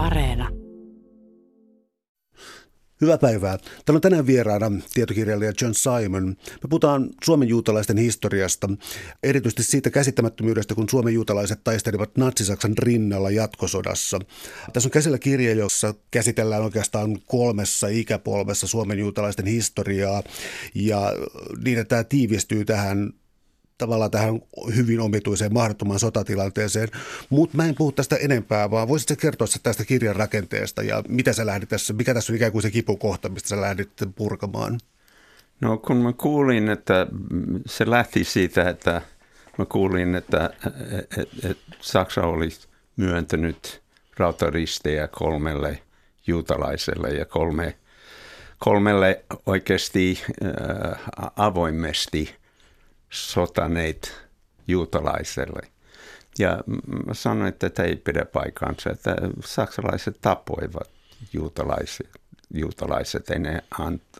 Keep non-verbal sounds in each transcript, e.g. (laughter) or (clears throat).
Areena. Hyvää päivää. Täällä on tänään vieraana tietokirjailija John Simon. Me puhutaan Suomen juutalaisten historiasta, erityisesti siitä käsittämättömyydestä, kun Suomen juutalaiset taistelivat natsisaksan rinnalla jatkosodassa. Tässä on käsillä kirja, jossa käsitellään oikeastaan kolmessa ikäpolvessa Suomen juutalaisten historiaa, ja niin, että tämä tiivistyy tähän tavallaan tähän hyvin omituiseen mahdottomaan sotatilanteeseen. Mutta mä en puhu tästä enempää, vaan voisitko kertoa tästä kirjan rakenteesta ja mitä sä lähdit tässä, mikä tässä on ikään kuin se kipukohta, mistä sä lähdit purkamaan? No kun mä kuulin, että se lähti siitä, että mä kuulin, että et, et Saksa olisi myöntänyt rautaristejä kolmelle juutalaiselle ja kolme, kolmelle oikeasti äh, avoimesti sotaneet juutalaiselle. Ja sanoin, että tämä ei pidä paikkaansa, että saksalaiset tapoivat juutalaiset, juutalaiset ei ne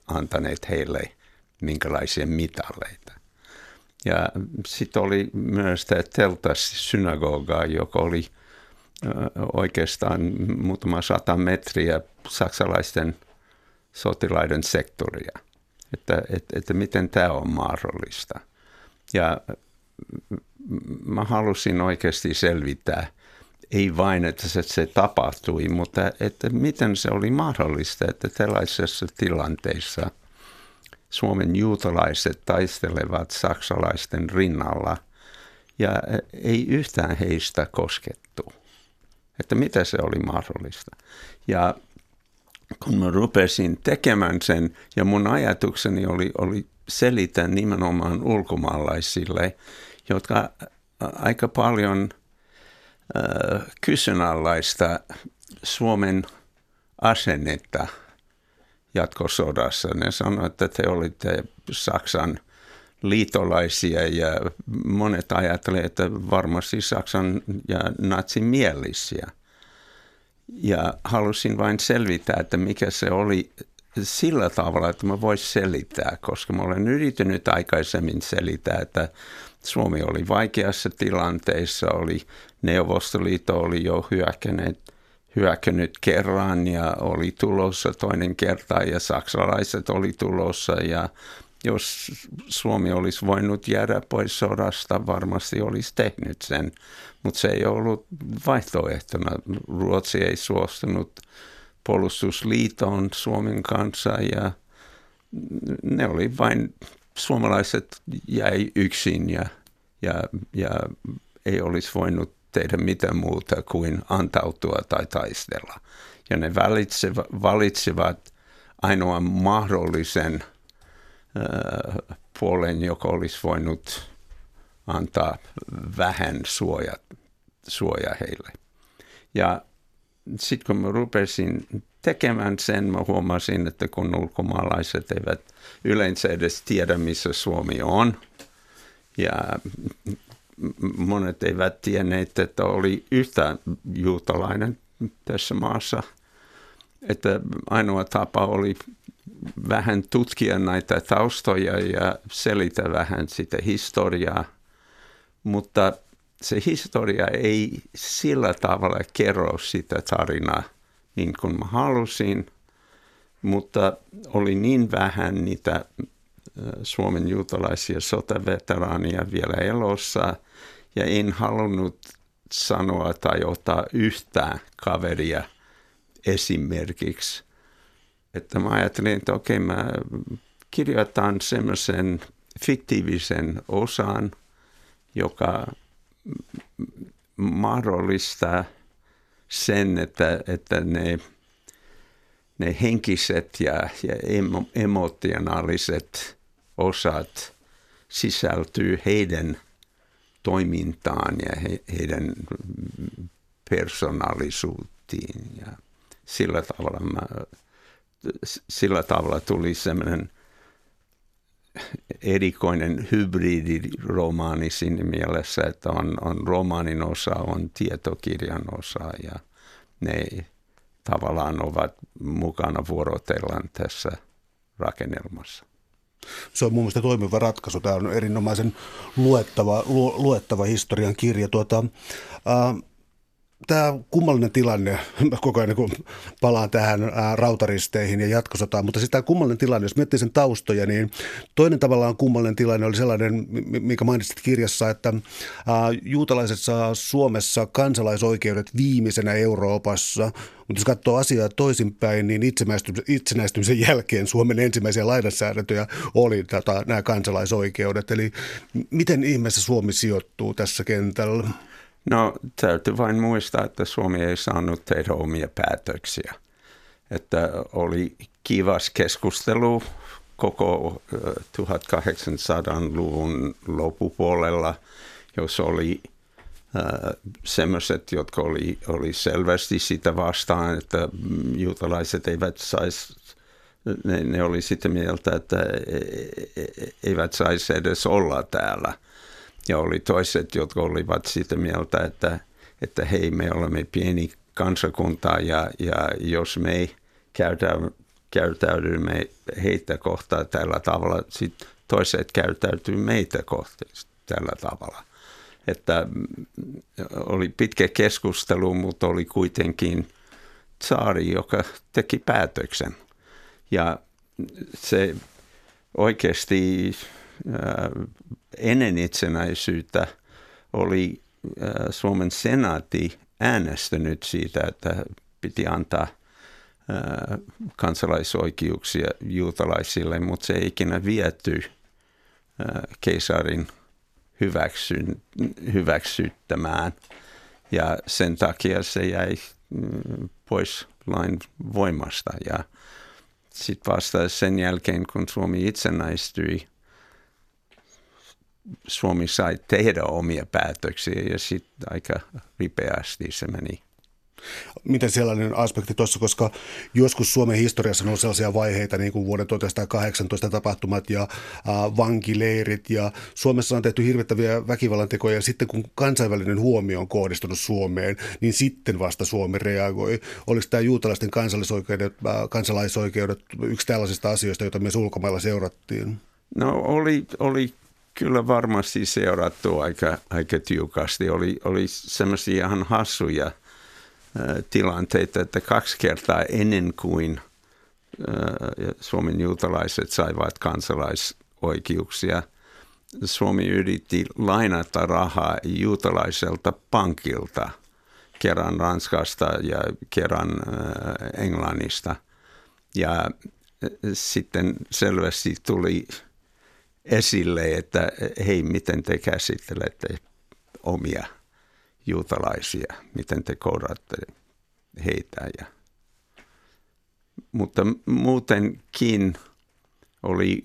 antaneet heille minkälaisia mitalleita. Ja sitten oli myös tämä Teltas synagoga, joka oli oikeastaan muutama sata metriä saksalaisten sotilaiden sektoria. Että, että, että miten tämä on mahdollista. Ja mä halusin oikeasti selvittää, ei vain, että se, se tapahtui, mutta että miten se oli mahdollista, että tällaisessa tilanteessa Suomen juutalaiset taistelevat saksalaisten rinnalla ja ei yhtään heistä koskettu. Että mitä se oli mahdollista. Ja kun mä rupesin tekemään sen ja mun ajatukseni oli, oli selitän nimenomaan ulkomaalaisille, jotka aika paljon äh, kysynalaista Suomen asennetta jatkosodassa. Ne sanoivat, että te olitte Saksan liitolaisia ja monet ajattelivat, että varmasti Saksan ja natsin mielisiä. Ja halusin vain selvittää, että mikä se oli sillä tavalla, että mä voisin selittää, koska mä olen yrittänyt aikaisemmin selittää, että Suomi oli vaikeassa tilanteessa, oli Neuvostoliitto oli jo hyökännyt, hyökännyt kerran ja oli tulossa toinen kerta ja saksalaiset oli tulossa ja jos Suomi olisi voinut jäädä pois sodasta, varmasti olisi tehnyt sen, mutta se ei ollut vaihtoehtona. Ruotsi ei suostunut puolustusliiton Suomen kanssa ja ne oli vain, suomalaiset jäi yksin ja, ja, ja ei olisi voinut tehdä mitään muuta kuin antautua tai taistella. Ja ne valitsivat, valitsivat ainoan mahdollisen äh, puolen, joka olisi voinut antaa vähän suoja, suoja heille. Ja sitten kun mä rupesin tekemään sen, mä huomasin, että kun ulkomaalaiset eivät yleensä edes tiedä, missä Suomi on, ja monet eivät tienneet, että oli yhtä juutalainen tässä maassa, että ainoa tapa oli vähän tutkia näitä taustoja ja selitä vähän sitä historiaa, mutta se historia ei sillä tavalla kerro sitä tarinaa niin kuin mä halusin, mutta oli niin vähän niitä Suomen juutalaisia sotaveteraania vielä elossa, ja en halunnut sanoa tai ottaa yhtään kaveria esimerkiksi. Että mä ajattelin, että okei, mä kirjoitan semmoisen fiktiivisen osan, joka mahdollistaa sen, että, että ne, ne henkiset ja, ja emo, emotionaaliset osat sisältyy heidän toimintaan ja he, heidän persoonallisuuteen. Ja sillä tavalla, mä, sillä tavalla tuli semmoinen erikoinen hybridiromaani siinä mielessä, että on, on romaanin osa, on tietokirjan osa ja ne tavallaan ovat mukana vuorotellaan tässä rakennelmassa. Se on mun mielestä toimiva ratkaisu. Tämä on erinomaisen luettava, lu, luettava historian kirja. Tuota, äh, tämä kummallinen tilanne, (laughs) koko ajan kun palaan tähän rautaristeihin ja jatkosotaan, mutta siis tämä kummallinen tilanne, jos miettii sen taustoja, niin toinen tavallaan kummallinen tilanne oli sellainen, mikä mainitsit kirjassa, että juutalaiset saa Suomessa kansalaisoikeudet viimeisenä Euroopassa, mutta jos katsoo asiaa toisinpäin, niin itsenäistymisen jälkeen Suomen ensimmäisiä lainsäädäntöjä oli tätä, nämä kansalaisoikeudet. Eli miten ihmeessä Suomi sijoittuu tässä kentällä? No täytyy vain muistaa, että Suomi ei saanut tehdä omia päätöksiä. Että oli kivas keskustelu koko 1800-luvun loppupuolella, jos oli äh, semmoiset, jotka oli, oli selvästi sitä vastaan, että juutalaiset eivät saisi, ne, ne oli sitä mieltä, että e, e, e, eivät saisi edes olla täällä – ja oli toiset, jotka olivat sitä mieltä, että, että hei, me olemme pieni kansakunta ja, ja jos me ei käytä, käytäydymme heitä kohtaan tällä tavalla, sitten toiset käytäytyy meitä kohtaan tällä tavalla. Että mm, oli pitkä keskustelu, mutta oli kuitenkin saari, joka teki päätöksen. Ja se oikeasti ennen itsenäisyyttä oli Suomen senaatti äänestänyt siitä, että piti antaa kansalaisoikeuksia juutalaisille, mutta se ei ikinä viety keisarin hyväksyn, hyväksyttämään. Ja sen takia se jäi mm, pois lain voimasta. Ja sitten vasta sen jälkeen, kun Suomi itsenäistyi, Suomi sai tehdä omia päätöksiä ja sitten aika ripeästi se meni. Miten sellainen aspekti tuossa, koska joskus Suomen historiassa on sellaisia vaiheita, niin kuin vuoden 1918 tapahtumat ja äh, vankileirit, ja Suomessa on tehty hirvittäviä väkivallantekoja, ja sitten kun kansainvälinen huomio on kohdistunut Suomeen, niin sitten vasta Suomi reagoi. Oliko tämä juutalaisten kansalaisoikeudet, äh, kansalaisoikeudet yksi tällaisista asioista, joita myös ulkomailla seurattiin? No oli, oli kyllä varmasti seurattu aika, aika tiukasti. Oli, oli semmoisia ihan hassuja tilanteita, että kaksi kertaa ennen kuin Suomen juutalaiset saivat kansalaisoikeuksia, Suomi yritti lainata rahaa juutalaiselta pankilta, kerran Ranskasta ja kerran Englannista. Ja sitten selvästi tuli esille, että hei, miten te käsittelette omia juutalaisia, miten te kouratte heitä. Ja, mutta muutenkin oli,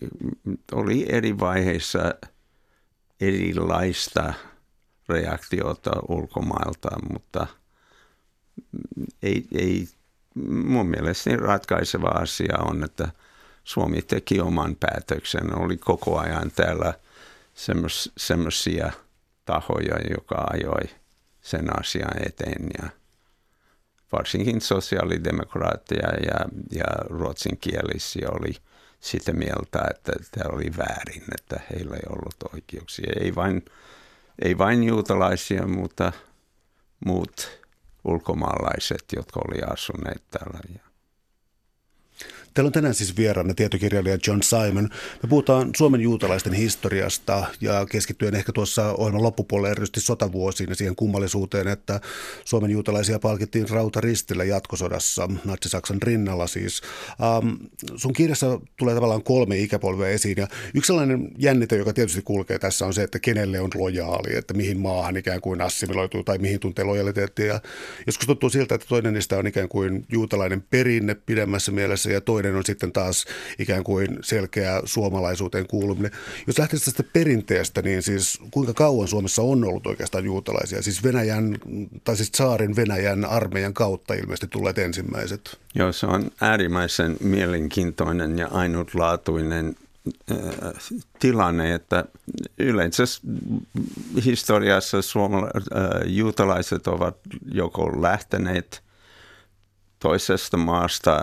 oli eri vaiheissa erilaista reaktiota ulkomailta, mutta ei, ei mun mielestä ratkaiseva asia on, että – Suomi teki oman päätöksen. Oli koko ajan täällä semmoisia tahoja, joka ajoi sen asian eteen ja varsinkin sosiaalidemokraatteja ja, ja ruotsinkielisiä oli sitä mieltä, että tämä oli väärin, että heillä ei ollut oikeuksia. Ei vain, ei vain juutalaisia, mutta muut ulkomaalaiset, jotka oli asuneet täällä. Täällä on tänään siis vieraana tietokirjailija John Simon. Me puhutaan Suomen juutalaisten historiasta ja keskittyen ehkä tuossa ohjelman loppupuolella erityisesti sotavuosiin ja siihen kummallisuuteen, että Suomen juutalaisia palkittiin rautaristillä jatkosodassa, Natsi-Saksan rinnalla siis. Um, sun kirjassa tulee tavallaan kolme ikäpolvea esiin ja yksi sellainen jännite, joka tietysti kulkee tässä on se, että kenelle on lojaali, että mihin maahan ikään kuin assimiloituu tai mihin tuntee lojaliteettia. Ja joskus tuntuu siltä, että toinen niistä on ikään kuin juutalainen perinne pidemmässä mielessä ja toinen toinen on sitten taas ikään kuin selkeä suomalaisuuteen kuuluminen. Jos lähtee tästä perinteestä, niin siis kuinka kauan Suomessa on ollut oikeastaan juutalaisia? Siis Venäjän, tai siis saarin Venäjän armeijan kautta ilmeisesti tulleet ensimmäiset. Joo, se on äärimmäisen mielenkiintoinen ja ainutlaatuinen äh, tilanne, että yleensä historiassa suomala- äh, juutalaiset ovat joko lähteneet toisesta maasta äh,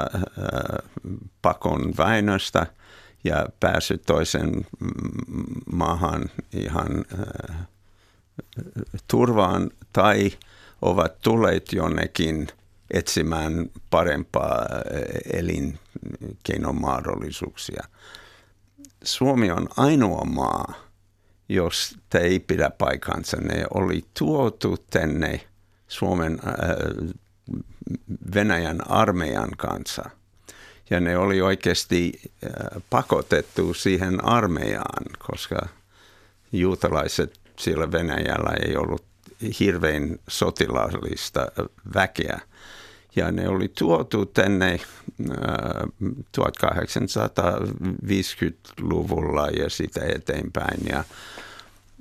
pakon väinöstä ja päässyt toisen maahan ihan äh, turvaan tai ovat tulleet jonnekin etsimään parempaa elinkeinomahdollisuuksia. Suomi on ainoa maa, jos te ei pidä paikansa. Ne oli tuotu tänne Suomen äh, Venäjän armeijan kanssa. Ja ne oli oikeasti äh, pakotettu siihen armeijaan, koska juutalaiset siellä Venäjällä ei ollut hirveän sotilaallista väkeä. Ja ne oli tuotu tänne 1850-luvulla ja sitä eteenpäin. Ja,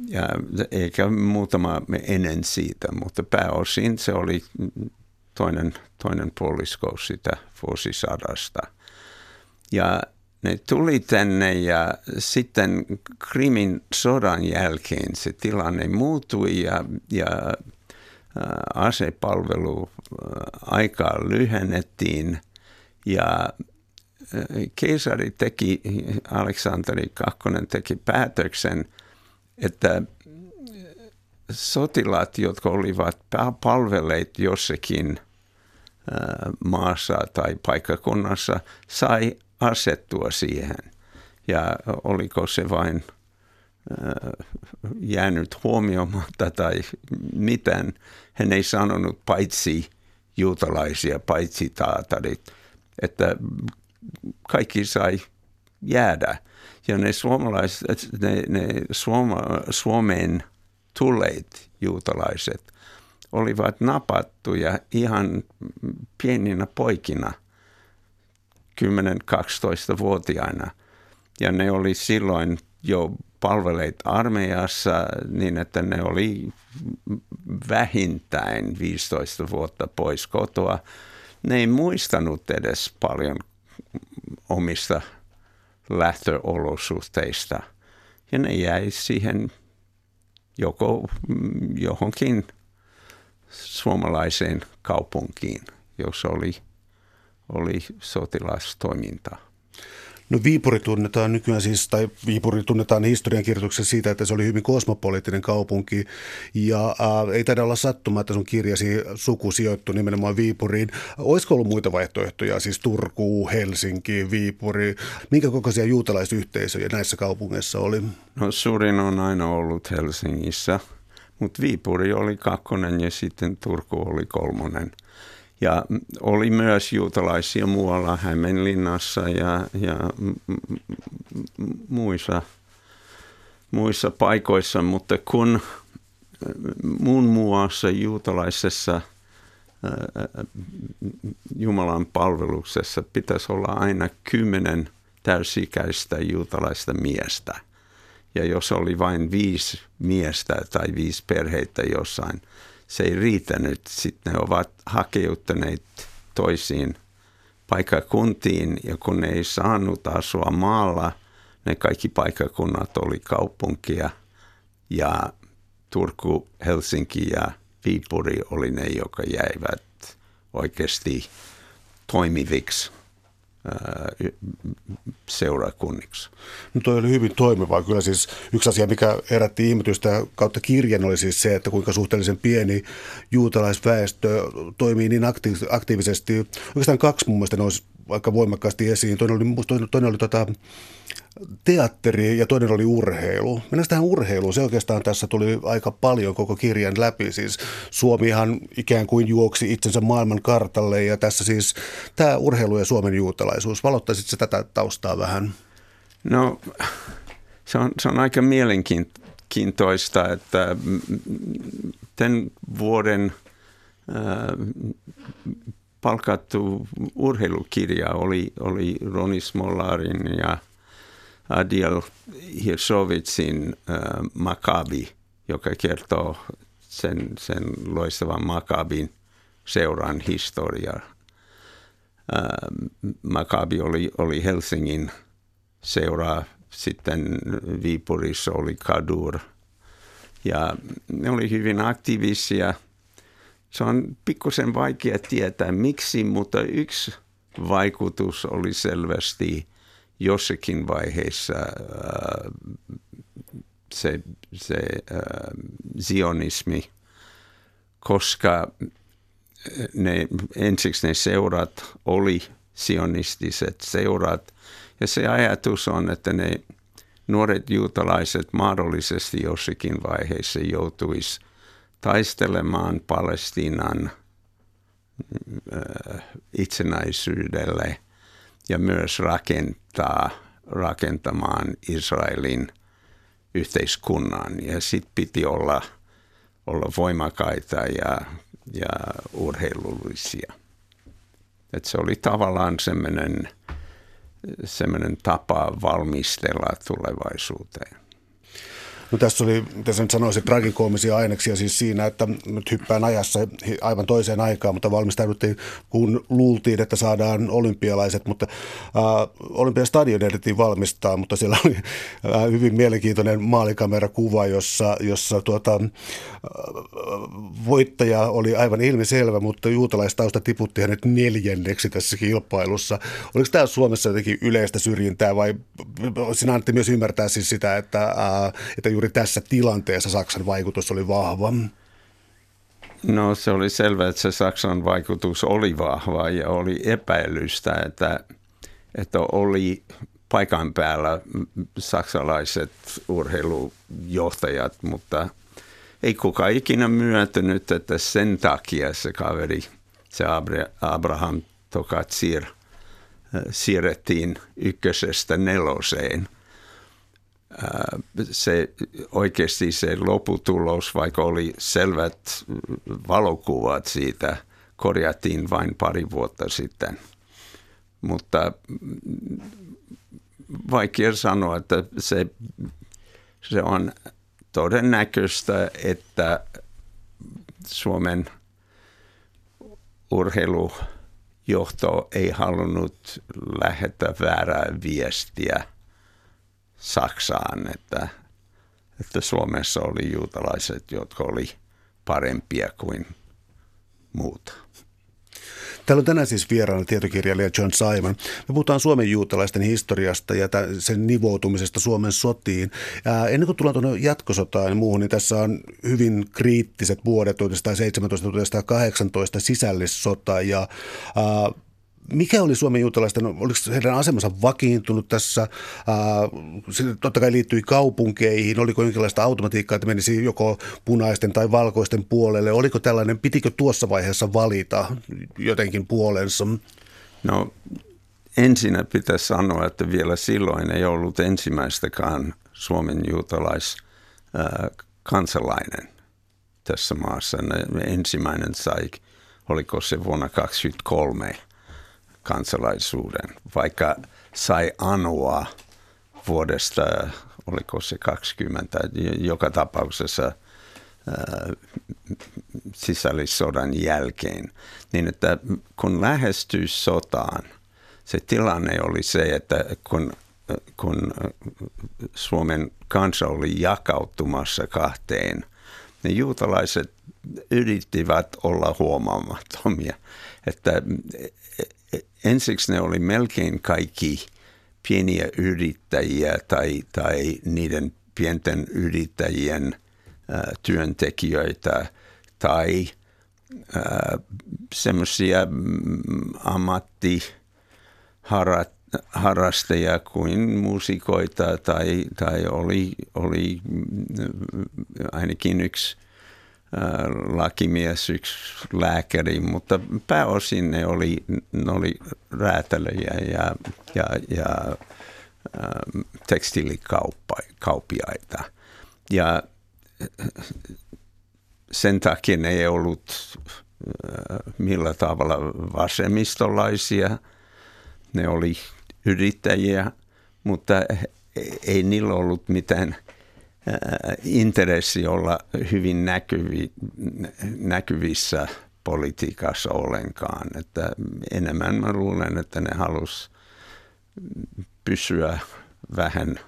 ja eikä muutama ennen siitä, mutta pääosin se oli toinen, toinen puolisko sitä vuosisadasta. Ja ne tuli tänne ja sitten Krimin sodan jälkeen se tilanne muuttui ja, ja asepalvelu aikaa lyhennettiin ja keisari teki, Aleksanteri II teki päätöksen, että sotilaat, jotka olivat palvelleet jossakin maassa tai paikkakunnassa, sai asettua siihen. Ja oliko se vain jäänyt huomioimatta tai mitään. Hän ei sanonut paitsi juutalaisia, paitsi taatarit, että kaikki sai jäädä. Ja ne suomalaiset, ne, ne Suoma, Suomeen tulleet juutalaiset olivat napattuja ihan pieninä poikina, 10-12-vuotiaina. Ja ne oli silloin jo palveleet armeijassa niin, että ne oli vähintään 15 vuotta pois kotoa. Ne ei muistanut edes paljon omista lähtöolosuhteista. Ja ne jäi siihen joko johonkin suomalaiseen kaupunkiin, jossa oli, oli sotilastoimintaa. No Viipuri tunnetaan nykyään siis, tai Viipuri tunnetaan historiankirjoituksessa siitä, että se oli hyvin kosmopoliittinen kaupunki. Ja ää, ei taida olla sattuma, että sun kirjasi suku sijoittu nimenomaan Viipuriin. Olisiko ollut muita vaihtoehtoja, siis Turku, Helsinki, Viipuri? Minkä kokoisia juutalaisyhteisöjä näissä kaupungeissa oli? No suurin on aina ollut Helsingissä, mutta Viipuri oli kakkonen ja sitten Turku oli kolmonen. Ja oli myös juutalaisia muualla Hämeenlinnassa ja, ja muissa, muissa paikoissa, mutta kun muun muassa juutalaisessa Jumalan palveluksessa pitäisi olla aina kymmenen täysikäistä juutalaista miestä. Ja jos oli vain viisi miestä tai viisi perheitä jossain, se ei riitänyt. Sitten ne ovat hakeutuneet toisiin paikakuntiin ja kun ne ei saanut asua maalla, ne kaikki paikakunnat oli kaupunkia ja Turku, Helsinki ja Viipuri oli ne, jotka jäivät oikeasti toimiviksi seurakunniksi. No toi oli hyvin toimiva. Kyllä siis yksi asia, mikä herätti ihmetystä kautta kirjan oli siis se, että kuinka suhteellisen pieni juutalaisväestö toimii niin aktiivisesti. Oikeastaan kaksi mun mielestä nousi aika voimakkaasti esiin. Toinen oli, toinen, toinen oli tota, teatteri ja toinen oli urheilu. Mennään tähän urheiluun. Se oikeastaan tässä tuli aika paljon koko kirjan läpi. Siis Suomihan ikään kuin juoksi itsensä maailman kartalle ja tässä siis tämä urheilu ja Suomen juutalaisuus. Valottaisitko tätä taustaa vähän? No se on, se on aika mielenkiintoista, että tämän vuoden äh, palkattu urheilukirja oli, oli Roni Smolarin ja – Adiel Hirsovitsin äh, Makabi, joka kertoo sen, sen loistavan Makabin seuran historiaa. Äh, Makabi oli, oli Helsingin seura, sitten Viipurissa oli Kadur. Ja ne oli hyvin aktiivisia. Se on pikkusen vaikea tietää miksi, mutta yksi vaikutus oli selvästi jossakin vaiheessa äh, se, se äh, koska ne, ensiksi ne seurat oli sionistiset seurat. Ja se ajatus on, että ne nuoret juutalaiset mahdollisesti jossakin vaiheessa joutuisi taistelemaan Palestiinan äh, itsenäisyydelle ja myös rakentaa, rakentamaan Israelin yhteiskunnan. Ja sitten piti olla, olla voimakaita ja, ja urheilullisia. Et se oli tavallaan semmoinen semmoinen tapa valmistella tulevaisuuteen. No tässä oli, tässä nyt sanoisin, tragikoomisia aineksia siis siinä, että nyt hyppään ajassa aivan toiseen aikaan, mutta valmistauduttiin, kun luultiin, että saadaan olympialaiset, mutta äh, olympiastadion ehdittiin valmistaa, mutta siellä oli äh, hyvin mielenkiintoinen maalikamerakuva, jossa, jossa tuota, äh, voittaja oli aivan ilmiselvä, mutta juutalaistausta tiputti hänet neljänneksi tässä kilpailussa. Oliko tämä Suomessa jotenkin yleistä syrjintää vai sinä annettiin myös ymmärtää siis sitä, että, äh, että juuri tässä tilanteessa Saksan vaikutus oli vahva? No se oli selvä, että se Saksan vaikutus oli vahva ja oli epäilystä, että, että oli paikan päällä saksalaiset urheilujohtajat, mutta ei kukaan ikinä myöntynyt, että sen takia se kaveri, se Abraham Tokatsir, siirrettiin ykkösestä neloseen – se oikeasti se loputulos, vaikka oli selvät valokuvat siitä, korjattiin vain pari vuotta sitten. Mutta vaikea sanoa, että se, se on todennäköistä, että Suomen urheilujohto ei halunnut lähettää väärää viestiä – Saksaan, että, että Suomessa oli juutalaiset, jotka oli parempia kuin muut. Täällä on tänään siis vieraana tietokirjailija John Simon. Me puhutaan Suomen juutalaisten historiasta ja sen nivoutumisesta Suomen sotiin. Ää, ennen kuin tullaan tuonne jatkosotaan ja muuhun, niin tässä on hyvin kriittiset vuodet 1917-1918 sisällissota ja ää, mikä oli Suomen juutalaisten, oliko heidän asemansa vakiintunut tässä? Se totta kai liittyi kaupunkeihin, oliko jonkinlaista automatiikkaa, että menisi joko punaisten tai valkoisten puolelle? Oliko tällainen, pitikö tuossa vaiheessa valita jotenkin puolensa? No ensinnä pitäisi sanoa, että vielä silloin ei ollut ensimmäistäkään Suomen juutalais kansalainen tässä maassa. Ensimmäinen sai, oliko se vuonna 1923 kansalaisuuden, vaikka sai anoa vuodesta, oliko se 20, joka tapauksessa sisällissodan jälkeen, niin että kun lähestyy sotaan, se tilanne oli se, että kun, kun Suomen kansa oli jakautumassa kahteen, niin juutalaiset yrittivät olla huomaamattomia, että ensiksi ne oli melkein kaikki pieniä yrittäjiä tai, tai niiden pienten yrittäjien ä, työntekijöitä tai semmoisia mm, ammattiharrastajia kuin muusikoita tai, tai oli, oli mm, ainakin yksi lakimies, yksi lääkäri, mutta pääosin ne oli, ne oli räätälöjä ja, ja, ja tekstiilikauppiaita. Ja sen takia ne ei ollut millä tavalla vasemmistolaisia. Ne oli yrittäjiä, mutta ei niillä ollut mitään – intressi olla hyvin näkyvi, näkyvissä politiikassa ollenkaan. Että enemmän mä luulen, että ne halus pysyä vähän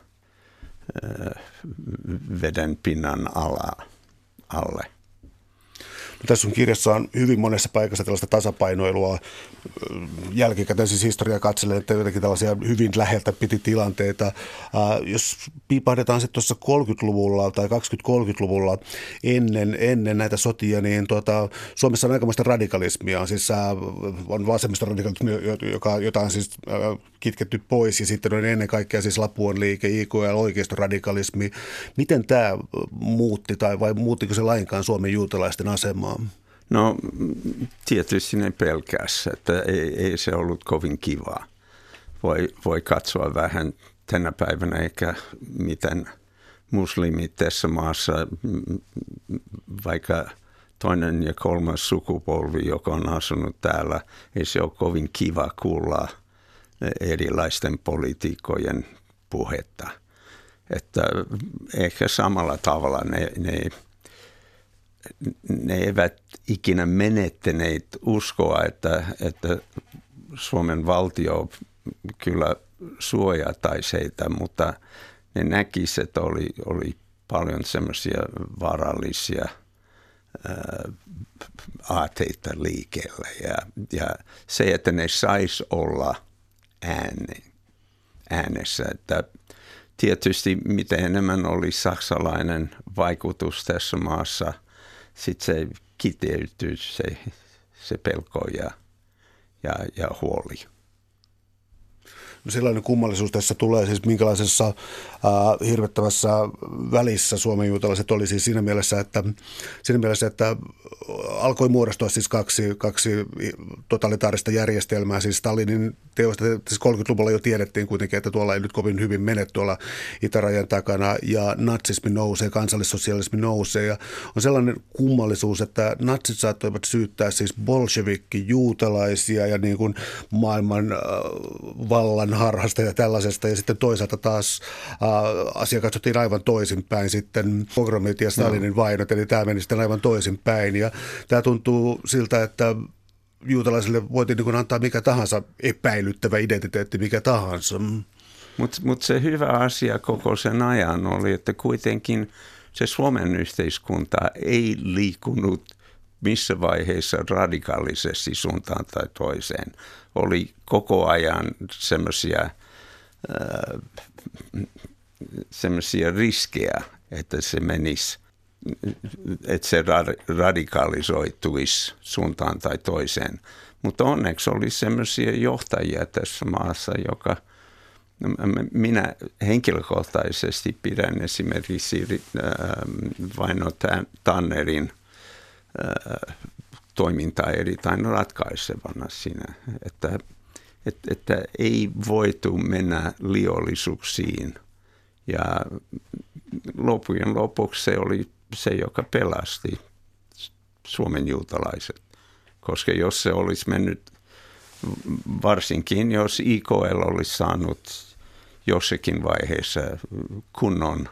veden pinnan ala, alle. Tässä on hyvin monessa paikassa tällaista tasapainoilua jälkikäteen siis historiaa katsellen, että jotenkin tällaisia hyvin läheltä piti tilanteita. Jos piipahdetaan sitten tuossa 30-luvulla tai 20-30-luvulla ennen, ennen näitä sotia, niin tuota, Suomessa on aikamoista radikalismia. Siis on vasemmista radikalismia, joka, jota on siis kitketty pois ja sitten on ennen kaikkea siis Lapuan liike, IKL, oikeistoradikalismi. Miten tämä muutti tai vai muuttiko se lainkaan Suomen juutalaisten asemaa? No tietysti ne pelkäs, että ei, ei se ollut kovin kivaa. Voi, voi katsoa vähän tänä päivänä ehkä miten muslimit tässä maassa, vaikka toinen ja kolmas sukupolvi, joka on asunut täällä, ei se ole kovin kiva kuulla erilaisten poliitikkojen puhetta. Että ehkä samalla tavalla ne, ne ne eivät ikinä menettäneet uskoa, että, että Suomen valtio kyllä suojataisi heitä, mutta ne näkisivät, että oli, oli paljon semmoisia varallisia ää, aateita liikkeelle. Ja, ja se, että ne sais olla ääne, äänessä, että tietysti mitä enemmän oli saksalainen vaikutus tässä maassa – sitten se kiteytyy se, se pelko ja, ja, ja huoli. Sellainen kummallisuus tässä tulee siis minkälaisessa äh, hirvettävässä välissä Suomen juutalaiset oli siis siinä mielessä, että, siinä mielessä, että alkoi muodostua siis kaksi, kaksi totalitaarista järjestelmää. Siis Stalinin teosta, siis 30-luvulla jo tiedettiin kuitenkin, että tuolla ei nyt kovin hyvin mene tuolla itärajan takana ja natsismi nousee, kansallissosialismi nousee ja on sellainen kummallisuus, että natsit saattoivat syyttää siis bolshevikki juutalaisia ja niin kuin maailman äh, vallan harhasta ja tällaisesta ja sitten toisaalta taas äh, asia katsottiin aivan toisinpäin sitten pogromit ja Stalinin no. vainot, eli tämä meni sitten aivan toisinpäin ja tämä tuntuu siltä, että juutalaisille voitiin niin antaa mikä tahansa epäilyttävä identiteetti, mikä tahansa. Mutta mut se hyvä asia koko sen ajan oli, että kuitenkin se Suomen yhteiskunta ei liikunut missä vaiheessa radikaalisesti suuntaan tai toiseen. Oli koko ajan semmoisia äh, semmoisia riskejä, että se menisi että se radikalisoituisi suuntaan tai toiseen. Mutta onneksi oli sellaisia johtajia tässä maassa, joka minä henkilökohtaisesti pidän esimerkiksi Vaino Tannerin toimintaa erittäin ratkaisevana siinä, että, että, että ei voitu mennä liollisuuksiin. Ja lopujen lopuksi se oli se, joka pelasti Suomen juutalaiset. Koska jos se olisi mennyt, varsinkin jos IKL olisi saanut jossakin vaiheessa kunnon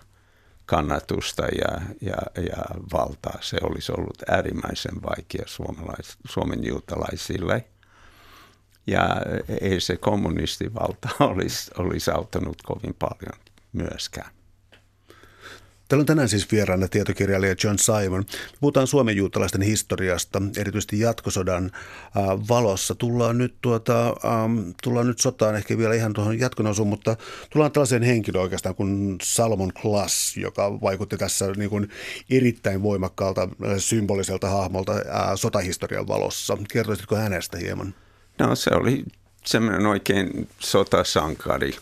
kannatusta ja, ja, ja valtaa, se olisi ollut äärimmäisen vaikea suomalais, Suomen juutalaisille. Ja ei se kommunistivalta (laughs) olisi, olisi auttanut kovin paljon myöskään. Täällä on tänään siis vieraana tietokirjailija John Simon. Puhutaan Suomen juutalaisten historiasta, erityisesti jatkosodan äh, valossa. Tullaan nyt, tuota, ähm, tullaan nyt sotaan ehkä vielä ihan tuohon jatkonousuun, mutta tullaan tällaiseen henkilöön oikeastaan kuin Salomon Klass, joka vaikutti tässä niin kuin erittäin voimakkaalta äh, symboliselta hahmolta äh, sotahistorian valossa. Kertoisitko hänestä hieman? No se oli semmoinen oikein sotasankari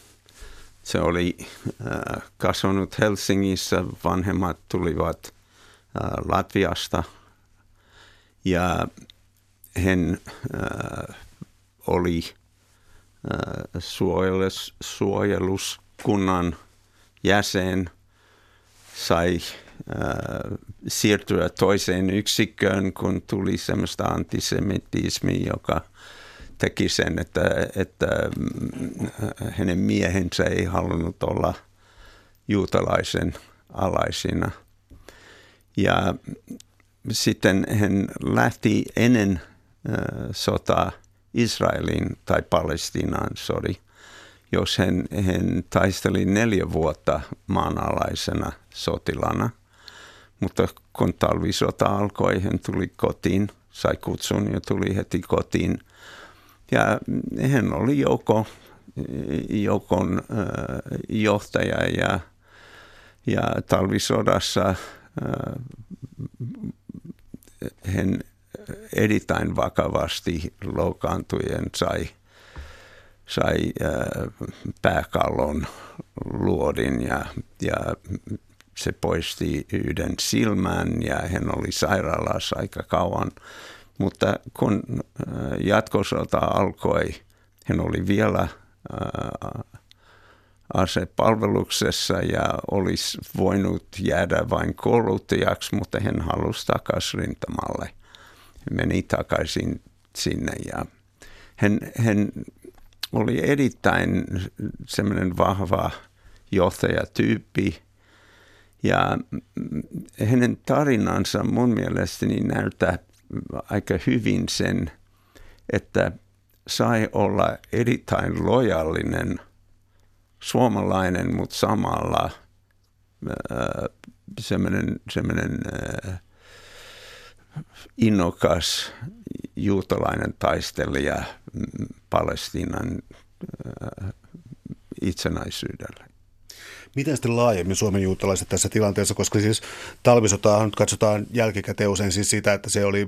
se oli äh, kasvanut Helsingissä, vanhemmat tulivat äh, Latviasta. Ja hän äh, oli suojelus, suojeluskunnan jäsen, sai siirtyä toiseen yksikköön, kun tuli sellaista antisemitismia, joka – teki sen, että, että mm, hänen miehensä ei halunnut olla juutalaisen alaisina. Ja sitten hän lähti ennen sotaa Israelin tai Palestinaan, sorry, jos hän, hän taisteli neljä vuotta maanalaisena sotilana. mutta kun talvisota alkoi, hän tuli kotiin, sai kutsun ja tuli heti kotiin. Ja hän oli joko, joukon johtaja ja, ja talvisodassa hän erittäin vakavasti loukkaantujen sai, sai pääkallon luodin ja, ja se poisti yhden silmän ja hän oli sairaalassa aika kauan. Mutta kun jatkosota alkoi, hän oli vielä asepalveluksessa ja olisi voinut jäädä vain kouluttajaksi, mutta hän halusi takaisin rintamalle. Meni takaisin sinne ja hän, hän oli erittäin semmoinen vahva johtajatyyppi ja hänen tarinansa mun mielestäni näyttää aika hyvin sen, että sai olla erittäin lojallinen – suomalainen, mutta samalla semmoinen, semmoinen innokas juutalainen taistelija Palestiinan itsenäisyydelle. Miten sitten laajemmin Suomen juutalaiset tässä tilanteessa, koska siis talvisotaa nyt katsotaan jälkikäteen usein siis sitä, että se oli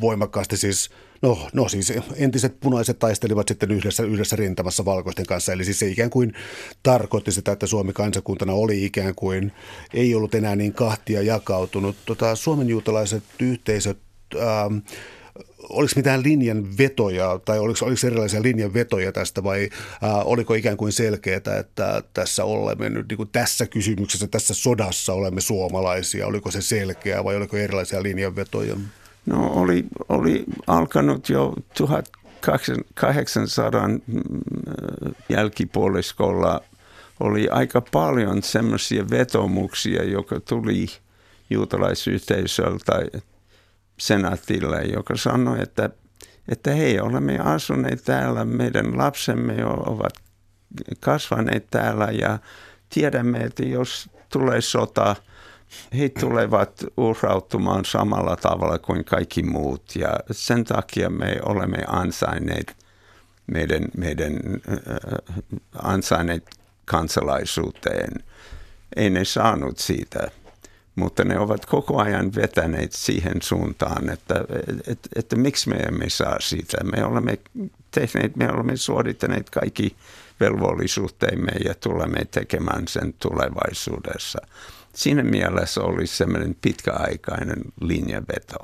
voimakkaasti siis, no, no siis entiset punaiset taistelivat sitten yhdessä, yhdessä rintamassa valkoisten kanssa, eli siis se ikään kuin tarkoitti sitä, että Suomi kansakuntana oli ikään kuin, ei ollut enää niin kahtia jakautunut. Tota, Suomen juutalaiset yhteisöt, ähm, oliko mitään linjan vetoja tai oliko, oliko erilaisia linjan vetoja tästä vai ää, oliko ikään kuin selkeää, että tässä olemme nyt niin kuin tässä kysymyksessä, tässä sodassa olemme suomalaisia? Oliko se selkeää vai oliko erilaisia linjanvetoja? No oli, oli alkanut jo 1800 mm, jälkipuoliskolla oli aika paljon semmoisia vetomuksia, joka tuli juutalaisyhteisöltä senaatille, joka sanoi, että, että hei, olemme asuneet täällä, meidän lapsemme ovat kasvaneet täällä ja tiedämme, että jos tulee sota, he tulevat uhrautumaan samalla tavalla kuin kaikki muut ja sen takia me olemme ansainneet meidän, meidän äh, ansainneet kansalaisuuteen. Ei ne saanut siitä mutta ne ovat koko ajan vetäneet siihen suuntaan, että, että, että miksi me emme saa siitä. Me olemme tehneet, me olemme suorittaneet kaikki velvollisuutemme ja tulemme tekemään sen tulevaisuudessa. Siinä mielessä oli semmoinen pitkäaikainen linjaveto.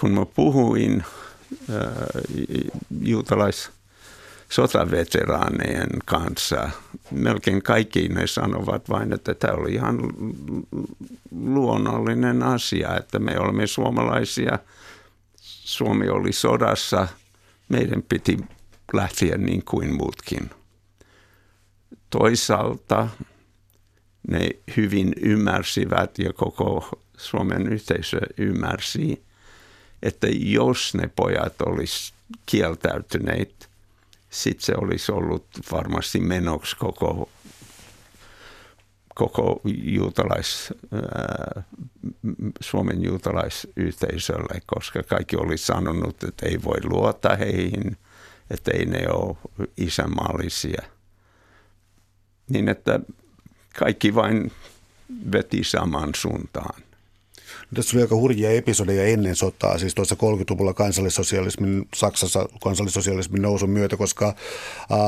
Kun mä puhuin juutalais sotaveteraanien kanssa. Melkein kaikki ne sanovat vain, että tämä oli ihan luonnollinen asia, että me olemme suomalaisia. Suomi oli sodassa, meidän piti lähteä niin kuin muutkin. Toisaalta ne hyvin ymmärsivät ja koko Suomen yhteisö ymmärsi, että jos ne pojat olisi kieltäytyneet sitten se olisi ollut varmasti menoksi koko, koko juutalais, ää, Suomen juutalaisyhteisölle, koska kaikki oli sanonut, että ei voi luottaa heihin, että ei ne ole isänmaallisia. Niin että kaikki vain veti saman suuntaan. Tässä oli aika hurjia episodeja ennen sotaa, siis tuossa 30-luvulla kansallissosialismin, Saksassa kansallissosialismin nousun myötä, koska ää,